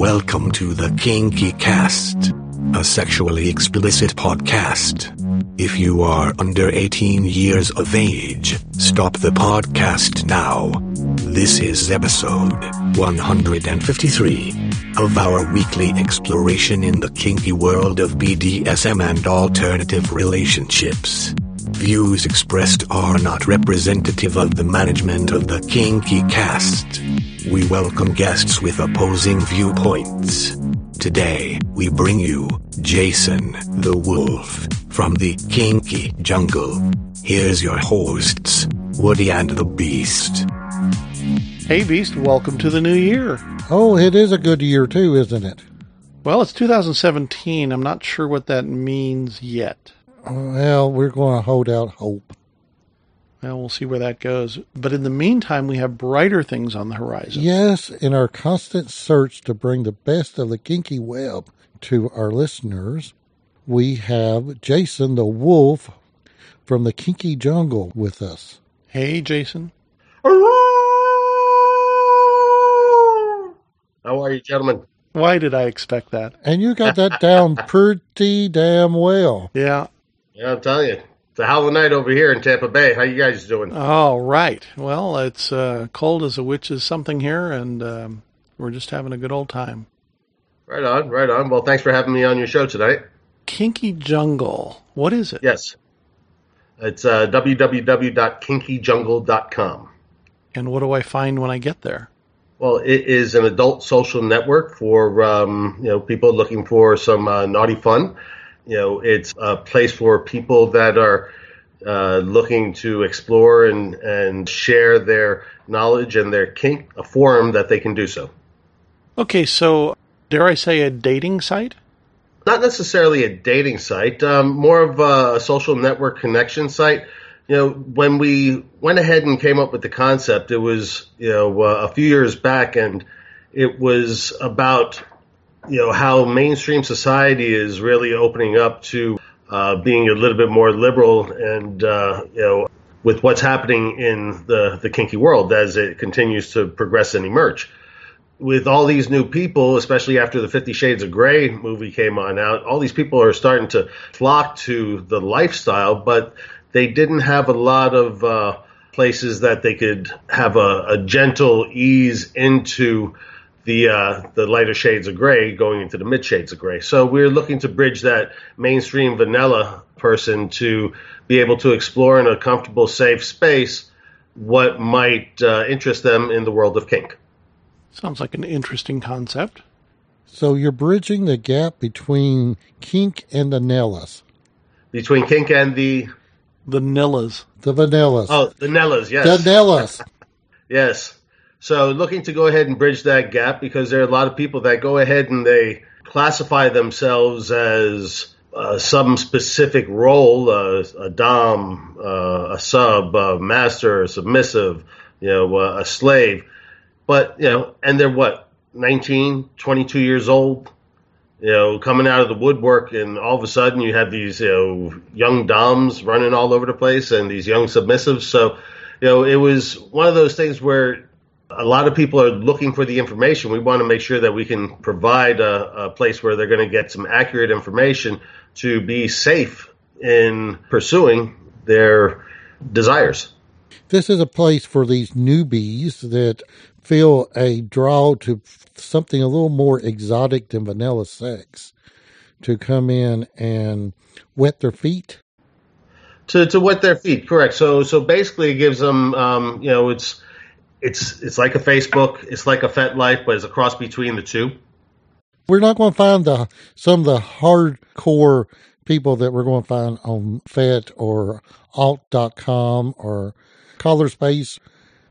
Welcome to the Kinky Cast, a sexually explicit podcast. If you are under 18 years of age, stop the podcast now. This is episode 153 of our weekly exploration in the kinky world of BDSM and alternative relationships. Views expressed are not representative of the management of the Kinky Cast. We welcome guests with opposing viewpoints. Today, we bring you Jason the Wolf from the Kinky Jungle. Here's your hosts, Woody and the Beast. Hey, Beast, welcome to the new year. Oh, it is a good year too, isn't it? Well, it's 2017. I'm not sure what that means yet. Well, we're going to hold out hope. Well, we'll see where that goes. But in the meantime, we have brighter things on the horizon. Yes, in our constant search to bring the best of the kinky web to our listeners, we have Jason the Wolf from the Kinky Jungle with us. Hey, Jason. How are you, gentlemen? Why did I expect that? And you got that down pretty damn well. Yeah. Yeah, I'm telling you. A hell of night over here in Tampa Bay. How you guys doing? All right. Well, it's uh, cold as a witch's something here, and um, we're just having a good old time. Right on, right on. Well, thanks for having me on your show tonight. Kinky Jungle. What is it? Yes. It's uh, www.kinkyjungle.com. And what do I find when I get there? Well, it is an adult social network for um, you know people looking for some uh, naughty fun. You know, it's a place for people that are uh, looking to explore and and share their knowledge and their kink. A forum that they can do so. Okay, so dare I say a dating site? Not necessarily a dating site, um, more of a, social network connection site you know, when we went ahead and came up with the concept, it was, you know, uh, a few years back and it was about, you know, how mainstream society is really opening up to uh, being a little bit more liberal and, uh, you know, with what's happening in the, the kinky world as it continues to progress and emerge. With all these new people, especially after the Fifty Shades of Grey movie came on out, all these people are starting to flock to the lifestyle, but they didn't have a lot of uh, places that they could have a, a gentle ease into the uh, the lighter shades of gray going into the mid shades of gray. So we're looking to bridge that mainstream vanilla person to be able to explore in a comfortable, safe space what might uh, interest them in the world of kink. Sounds like an interesting concept. So you're bridging the gap between kink and the Nellas. Between kink and the The Nillas. The vanillas. oh the Nellas, yes, The Nellas. Yes. So looking to go ahead and bridge that gap because there are a lot of people that go ahead and they classify themselves as uh, some specific role, uh, a dom, uh, a sub, a master, a submissive, you know, uh, a slave. But, you know, and they're what, 19, 22 years old, you know, coming out of the woodwork and all of a sudden you have these, you know, young doms running all over the place and these young submissives. So, you know, it was one of those things where a lot of people are looking for the information. We want to make sure that we can provide a, a place where they're going to get some accurate information to be safe in pursuing their desires. This is a place for these newbies that feel a draw to something a little more exotic than vanilla sex to come in and wet their feet. To, to wet their feet, correct. So so basically, it gives them, um, you know, it's it's it's like a Facebook, it's like a FetLife, but it's a cross between the two. We're not going to find the some of the hardcore people that we're going to find on FET or alt.com or CollarSpace.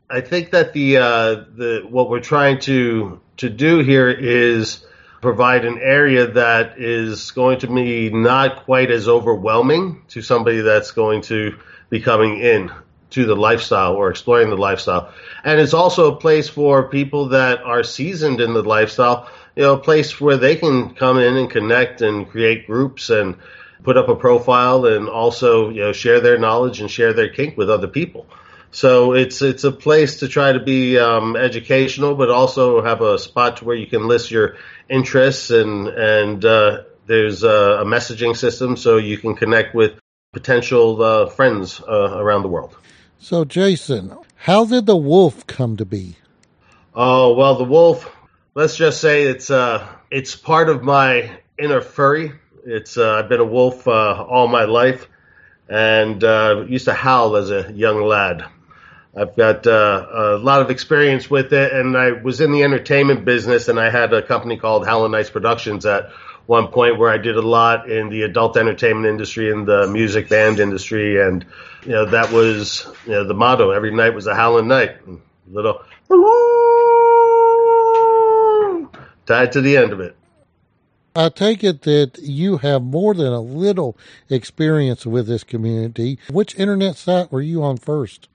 I think that the uh, the what we're trying to to do here is provide an area that is going to be not quite as overwhelming to somebody that's going to be coming in to the lifestyle or exploring the lifestyle. And it's also a place for people that are seasoned in the lifestyle, you know, a place where they can come in and connect and create groups and put up a profile and also, you know, share their knowledge and share their kink with other people. So it's it's a place to try to be um, educational, but also have a spot to where you can list your interests and and uh, there's a, a, messaging system so you can connect with potential uh, friends uh, around the world. So, Jason, how did the wolf come to be? Oh well, the wolf. Let's just say it's uh, it's part of my inner furry. It's uh, I've been a wolf uh, all my life, and uh, used to howl as a young lad. I've got uh, a lot of experience with it, and I was in the entertainment business, and I had a company called Howlin' Nights Productions at one point where I did a lot in the adult entertainment industry and the music band industry, and you know that was you know the motto. Every night was a howling night. Little tied to the end of it. I take it that you have more than a little experience with this community. Which internet site were you on first?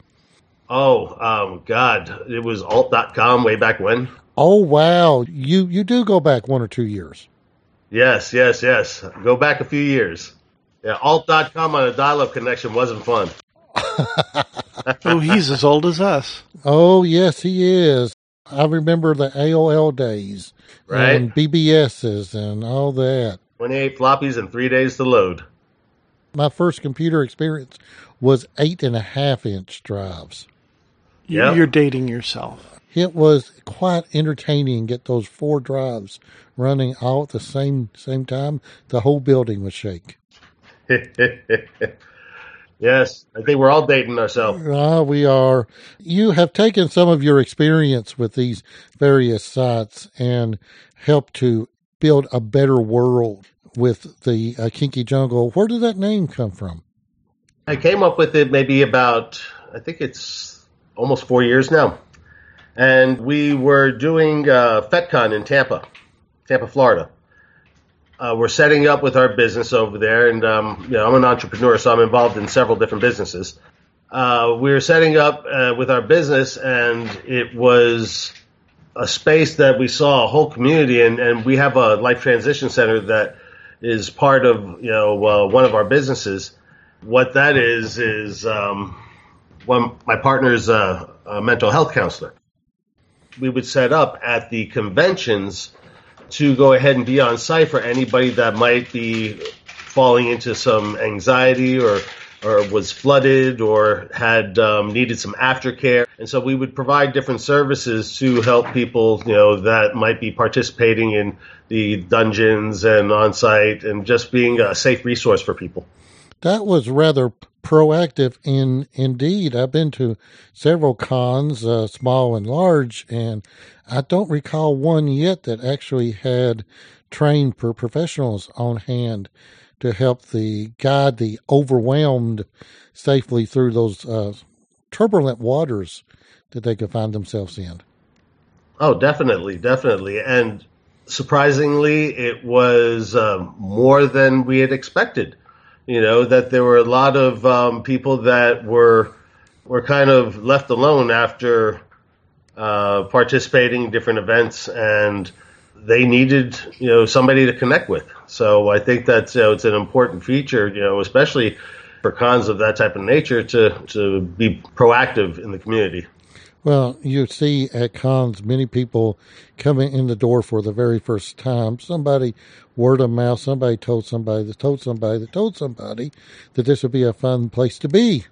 Oh, um, God, it was alt.com way back when. Oh, wow. You, you do go back one or two years. Yes, yes, yes. Go back a few years. Yeah, alt.com on a dial up connection wasn't fun. oh, he's as old as us. Oh, yes, he is. I remember the AOL days. Right. And BBSs and all that. 28 floppies and three days to load. My first computer experience was eight and a half inch drives. Yep. You're dating yourself. It was quite entertaining. Get those four drives running all at the same same time. The whole building would shake. yes, I think we're all dating ourselves. Ah, we are. You have taken some of your experience with these various sites and helped to build a better world with the uh, Kinky Jungle. Where did that name come from? I came up with it maybe about, I think it's almost four years now. And we were doing uh, FetCon in Tampa, Tampa, Florida. Uh, we're setting up with our business over there, and um, you know, I'm an entrepreneur, so I'm involved in several different businesses. Uh, we were setting up uh, with our business, and it was a space that we saw a whole community, and, and we have a life transition center that is part of you know uh, one of our businesses. What that is is um, when my partner's a, a mental health counselor. We would set up at the conventions to go ahead and be on site for anybody that might be falling into some anxiety or or was flooded or had um, needed some aftercare. And so we would provide different services to help people, you know, that might be participating in the dungeons and on site and just being a safe resource for people. That was rather proactive in indeed. I've been to several cons, uh, small and large, and I don't recall one yet that actually had trained professionals on hand to help the guide the overwhelmed safely through those uh, turbulent waters that they could find themselves in. Oh, definitely, definitely, and surprisingly, it was uh, more than we had expected you know that there were a lot of um, people that were were kind of left alone after uh, participating in different events, and they needed you know somebody to connect with. So I think that's you know, it's an important feature, you know, especially for cons of that type of nature to to be proactive in the community. Well, you see at cons many people coming in the door for the very first time. Somebody, word of mouth, somebody told somebody that told somebody that told somebody that this would be a fun place to be.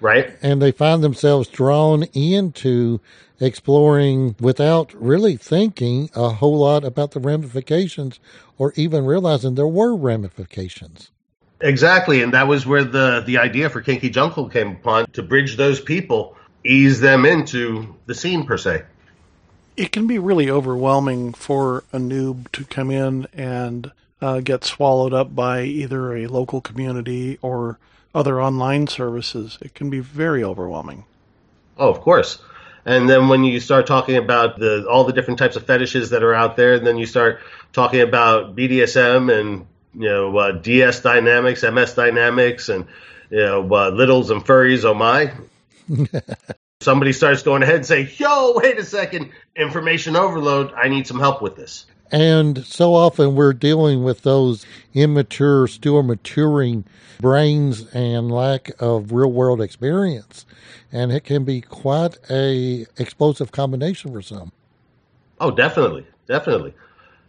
Right. And they find themselves drawn into exploring without really thinking a whole lot about the ramifications or even realizing there were ramifications. Exactly. And that was where the, the idea for Kinky Jungle came upon to bridge those people ease them into the scene per se. It can be really overwhelming for a noob to come in and uh, get swallowed up by either a local community or other online services. It can be very overwhelming. Oh, of course. And then when you start talking about the all the different types of fetishes that are out there, and then you start talking about BDSM and you know uh, DS dynamics, MS dynamics, and you know uh, littles and furries. Oh my! Somebody starts going ahead and say, "Yo, wait a second, information overload. I need some help with this." And so often we're dealing with those immature, still maturing brains and lack of real world experience. And it can be quite a explosive combination for some. Oh, definitely. Definitely.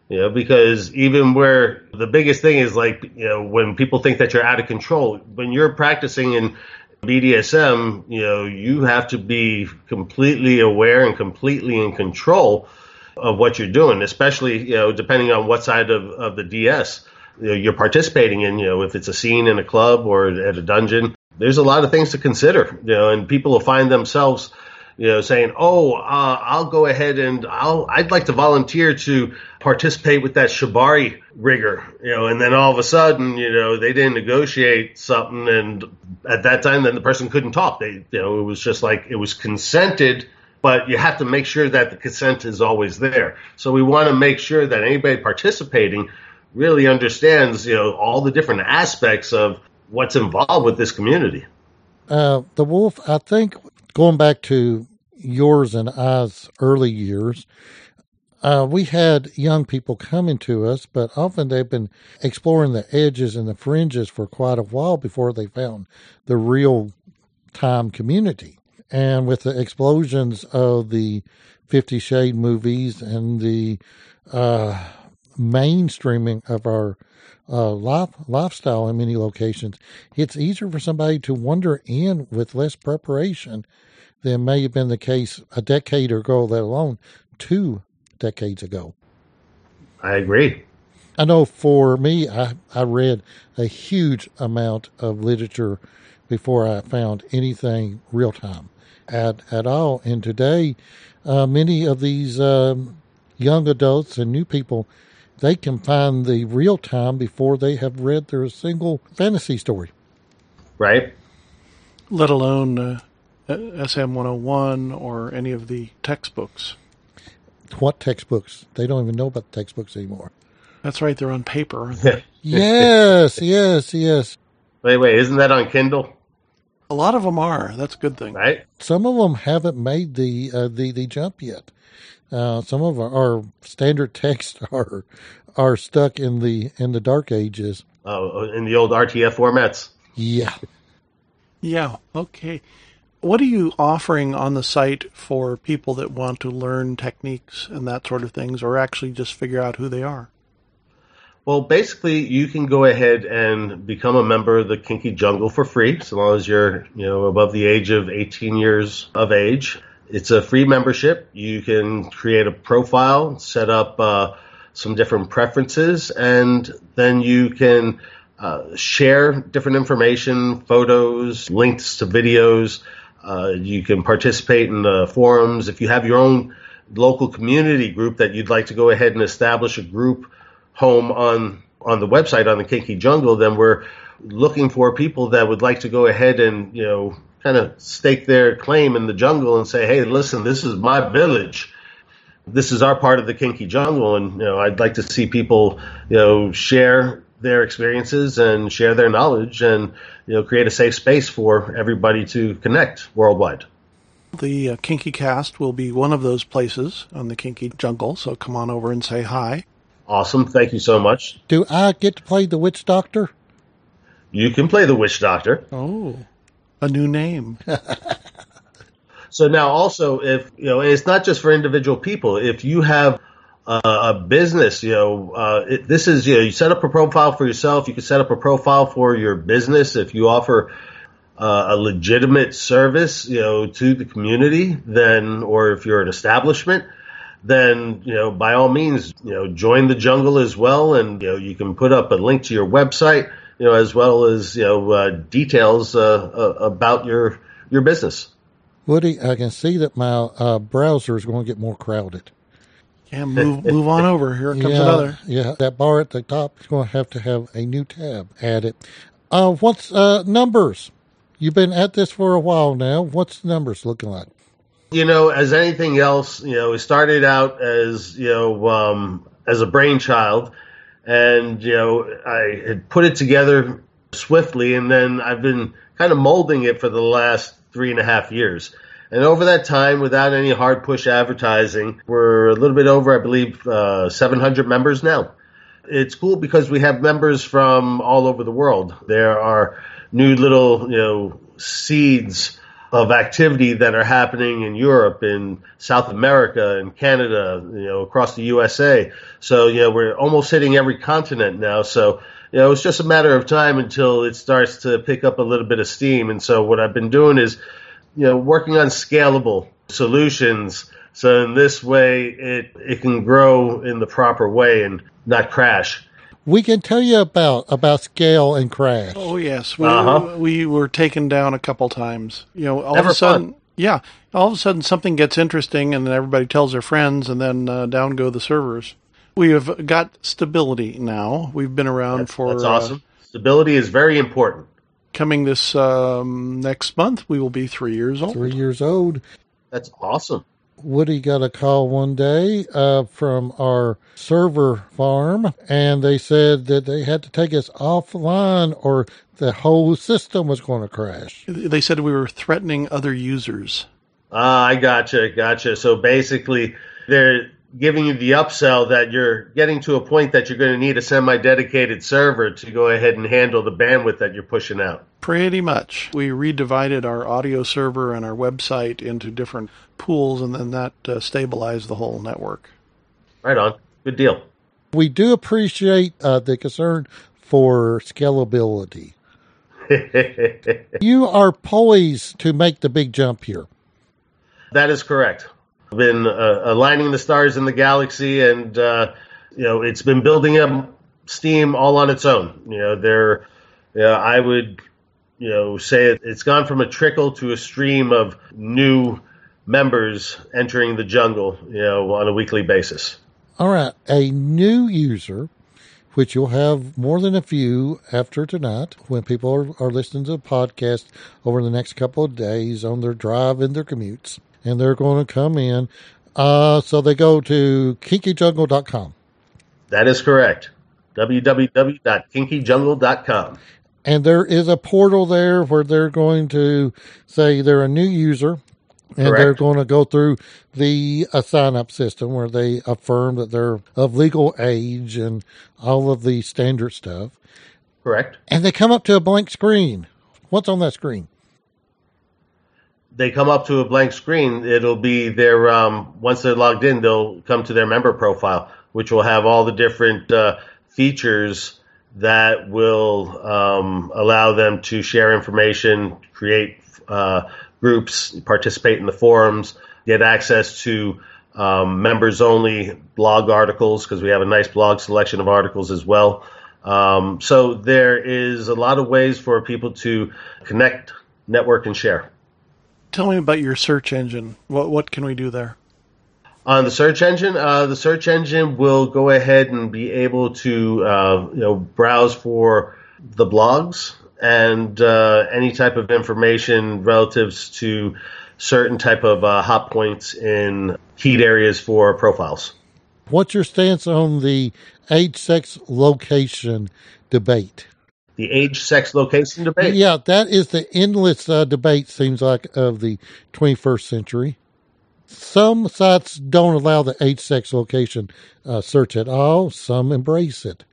You know, because even where the biggest thing is like, you know, when people think that you're out of control, when you're practicing in BDSM, you know, you have to be completely aware and completely in control of what you're doing, especially, you know, depending on what side of, of the DS you're participating in, you know, if it's a scene in a club or at a dungeon, there's a lot of things to consider, you know, and people will find themselves, you know, saying, "Oh, uh, I'll go ahead and I'll I'd like to volunteer to participate with that shibari rigger," you know, and then all of a sudden, you know, they didn't negotiate something, and at that time, then the person couldn't talk. They, you know, it was just like it was consented. But you have to make sure that the consent is always there. So we want to make sure that anybody participating really understands, you know, all the different aspects of what's involved with this community. Uh, the wolf, I think, going back to yours and I's early years, uh, we had young people coming to us, but often they've been exploring the edges and the fringes for quite a while before they found the real time community. And with the explosions of the Fifty Shade movies and the uh, mainstreaming of our uh, life, lifestyle in many locations, it's easier for somebody to wander in with less preparation than may have been the case a decade or ago, let alone two decades ago. I agree. I know for me, I, I read a huge amount of literature before I found anything real time at, at all. And today, uh, many of these um, young adults and new people they can find the real time before they have read their single fantasy story. Right. Let alone uh, SM 101 or any of the textbooks. What textbooks? They don't even know about the textbooks anymore. That's right, they're on paper. yes, yes, yes. Wait, wait, isn't that on Kindle? A lot of them are. That's a good thing. Right. Some of them haven't made the uh, the the jump yet. Uh, some of our, our, standard texts are are stuck in the in the dark ages. Oh, in the old RTF formats. Yeah. Yeah. Okay. What are you offering on the site for people that want to learn techniques and that sort of things, or actually just figure out who they are? Well, basically, you can go ahead and become a member of the Kinky Jungle for free, so long as you're, you know, above the age of 18 years of age. It's a free membership. You can create a profile, set up uh, some different preferences, and then you can uh, share different information, photos, links to videos. Uh, you can participate in the forums. If you have your own local community group that you'd like to go ahead and establish a group home on on the website on the Kinky Jungle, then we're looking for people that would like to go ahead and you know kind of stake their claim in the jungle and say, hey, listen, this is my village. This is our part of the kinky jungle. And, you know, I'd like to see people, you know, share their experiences and share their knowledge and, you know, create a safe space for everybody to connect worldwide. The uh, Kinky Cast will be one of those places on the Kinky Jungle, so come on over and say hi. Awesome. Thank you so much. Do I get to play the witch doctor? You can play the witch doctor. Oh a new name. so now also if, you know, it's not just for individual people. If you have uh, a business, you know, uh, it, this is, you know, you set up a profile for yourself. You can set up a profile for your business. If you offer uh, a legitimate service, you know, to the community, then, or if you're an establishment, then, you know, by all means, you know, join the jungle as well. And, you know, you can put up a link to your website you know, as well as you know uh, details uh, uh, about your your business. Woody, I can see that my browser is going to get more crowded. Yeah, move move on over. Here comes yeah, another. Yeah, that bar at the top is going to have to have a new tab added. Uh, what's uh, numbers? You've been at this for a while now. What's the numbers looking like? You know, as anything else, you know, it started out as you know um, as a brainchild and you know I had put it together swiftly, and then I've been kind of molding it for the last three and a half years. And over that time, without any hard push advertising, we're a little bit over, I believe, uh, 700 members now. It's cool because we have members from all over the world. There are new little, you know, seeds of activity that are happening in Europe, in South America, in Canada, you know, across the USA. So, you know, we're almost hitting every continent now. So, you know, it's just a matter of time until it starts to pick up a little bit of steam. And so what I've been doing is, you know, working on scalable solutions. So in this way, it, it can grow in the proper way and not crash. We can tell you about about scale and crash. Oh yes, we Uh-huh. we were taken down a couple times. You know, all Never of a sudden, fun. yeah, all of a sudden something gets interesting, and then everybody tells their friends, and then uh, down go the servers. We have got stability now. We've been around That's, for that's uh, awesome. Stability is very important. Coming this um, next month. We will be three years old. Three years old. That's awesome. Woody got a call one day uh, from our server farm, and they said that they had to take us offline or the whole system was going to crash. They said we were threatening other users. Ah, I gotcha, gotcha. So basically, they're giving you the upsell that you're getting to a point that you're going to need a semi-dedicated server to go ahead and handle the bandwidth that you're pushing out. Pretty much. We redivided our audio server and our website into different pools, and then that uh, stabilized the whole network. Right on. Good deal. We do appreciate uh, the concern for scalability. You are poised to make the big jump here. That is correct. Been uh, aligning the stars in the galaxy, and uh, you know it's been building up steam all on its own. You know, there, you know, I would, you know, say it, it's gone from a trickle to a stream of new members entering the jungle. You know, on a weekly basis. All right, a new user, which you'll have more than a few after tonight when people are, are listening to the podcast over the next couple of days on their drive and their commutes. And they're going to come in. Uh, so they go to kinkyjungle.com. That is correct. www.kinkyjungle.com. And there is a portal there where they're going to say they're a new user. And they're going to go through the uh, sign up system where they affirm that they're of legal age and all of the standard stuff. Correct. And they come up to a blank screen. What's on that screen? They come up to a blank screen, it'll be their um, once they're logged in, they'll come to their member profile, which will have all the different uh, features that will um, allow them to share information, create uh, groups, participate in the forums, get access to um, members only blog articles because we have a nice blog selection of articles as well. Um, so there is a lot of ways for people to connect, network, and share. Tell me about your search engine. What what can we do there? On the search engine, uh, the search engine will go ahead and be able to uh, you know browse for the blogs and uh, any type of information relatives to certain type of uh, hot points in heat areas for profiles. What's your stance on the age, sex, location debate? The age, sex, location debate. Yeah, that is the endless uh, debate, seems like, of the 21st century. Some sites don't allow the age, sex, location uh, search at all. Some embrace it.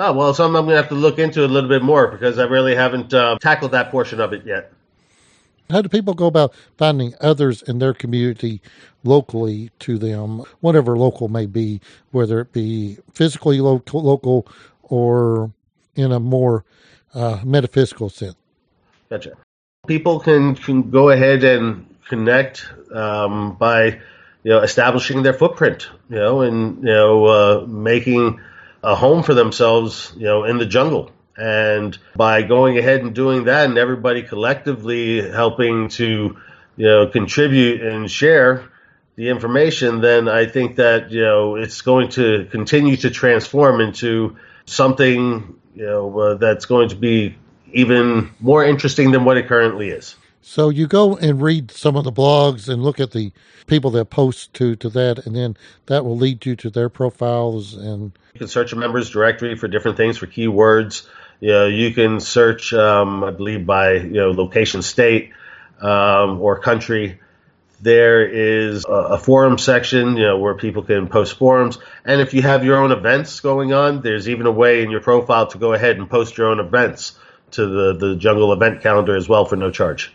Oh well, something I'm going to have to look into a little bit more because I really haven't uh, tackled that portion of it yet. How do people go about finding others in their community locally to them, whatever local may be, whether it be physically local, local or in a more uh, metaphysical sense? Gotcha. People can can go ahead and connect um, by you know establishing their footprint, you know, and you know uh, making a home for themselves, you know, in the jungle. And by going ahead and doing that, and everybody collectively helping to you know contribute and share the information, then I think that you know it's going to continue to transform into something you know uh, that's going to be even more interesting than what it currently is. So you go and read some of the blogs and look at the people that post to, to that, and then that will lead you to their profiles. And You can search a members directory for different things for keywords. You know, you can search, um, I believe, by you know location state. um, or country. There is a, a forum section, you know, where people can post forums. And if you have your own events going on, there's even a way in your profile to go ahead and post your own events to the, the jungle event calendar as well for no charge.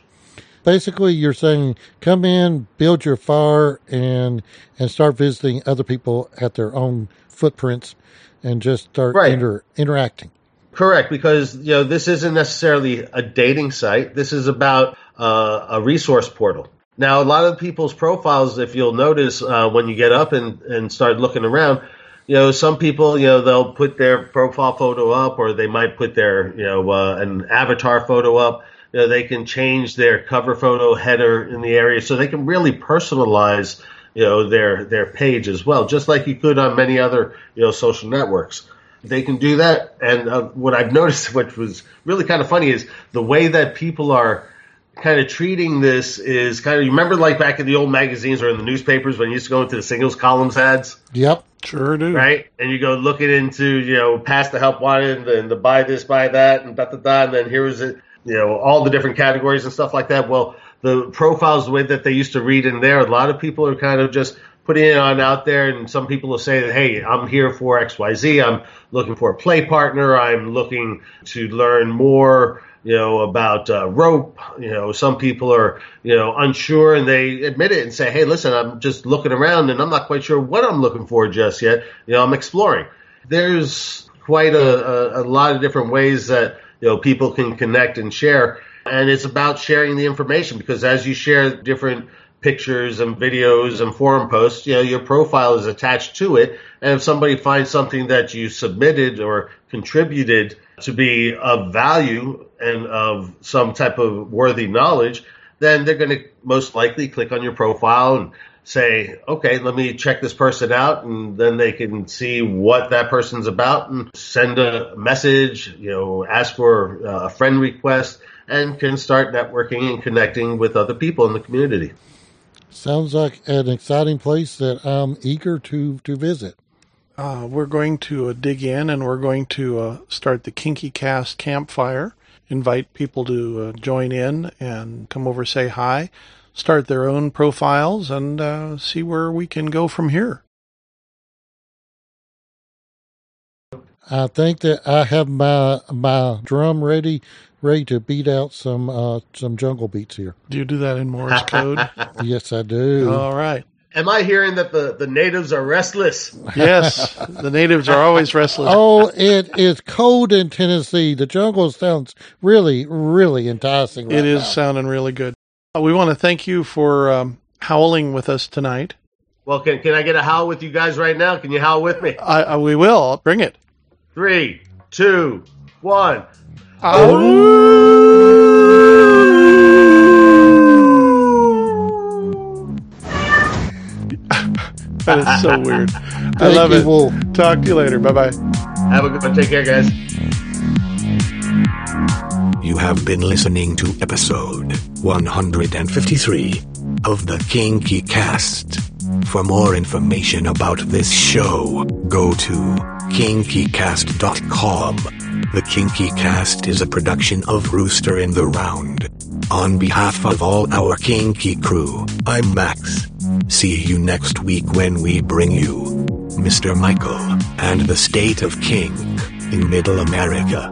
Basically, you're saying come in, build your fire, and and start visiting other people at their own footprints, and just start Right. inter, interacting. Correct, because you know this isn't necessarily a dating site. This is about uh, a resource portal. Now, a lot of people's profiles, if you'll notice, uh, when you get up and, and start looking around, you know, some people, you know, they'll put their profile photo up, or they might put their, you know, uh, an avatar photo up. You know, they can change their cover photo header in the area, so they can really personalize, you know, their their page as well, just like you could on many other, you know, social networks they can do that. And uh, what I've noticed, which was really kind of funny, is the way that people are kind of treating this is kind of. You remember, like back in the old magazines or in the newspapers when you used to go into the singles columns ads, Yep. Sure do. right? And you go looking into, you know, pass the help wanted and the buy this, buy that, and da da da. And then here is it, you know, all the different categories and stuff like that. Well, the profiles, the way that they used to read in there, a lot of people are kind of just putting it on out there. And some people will say that, hey, I'm here for XYZ. I'm looking for a play partner. I'm looking to learn more. You know about uh, rope. You know some people are you know unsure and they admit it and say, "Hey, listen, I'm just looking around and I'm not quite sure what I'm looking for just yet. You know, I'm exploring." There's quite a, a, a lot of different ways that you know people can connect and share, and it's about sharing the information because as you share different pictures and videos and forum posts, you know, your profile is attached to it. And if somebody finds something that you submitted or contributed to be of value and of some type of worthy knowledge, then they're going to most likely click on your profile and say, okay, let me check this person out. And then they can see what that person's about and send a message, you know, ask for uh, a friend request and can start networking and connecting with other people in the community. Sounds like an exciting place that I'm eager to to visit. Uh, we're going to uh, dig in and we're going to uh, start the Kinky Cast campfire. Invite people to uh, join in and come over, say hi, start their own profiles, and uh, see where we can go from here. I think that I have my my drum ready ready to beat out some uh, some jungle beats here. Do you do that in Morse code? Yes, I do. All right. Am I hearing that the, the natives are restless? Yes, the natives are always restless. Oh, it is cold in Tennessee. The jungle sounds really, really enticing. Right it is now. sounding really good. Uh, We want to thank you for um, howling with us tonight. Well, can, can I get a howl with you guys right now? Can you howl with me? I, I, we will. Bring it. Three, two, one. That is so weird. I love you, it. Wolf. Talk to you later. Bye bye. Have a good one. Take care, guys. You have been listening to episode 153 of the Kinky Cast. For more information about this show, go to kinkycast.com. The Kinky Cast is a production of Rooster in the Round. On behalf of all our Kinky crew, I'm Max. See you next week when we bring you Mr. Michael and the State of Kink in Middle America.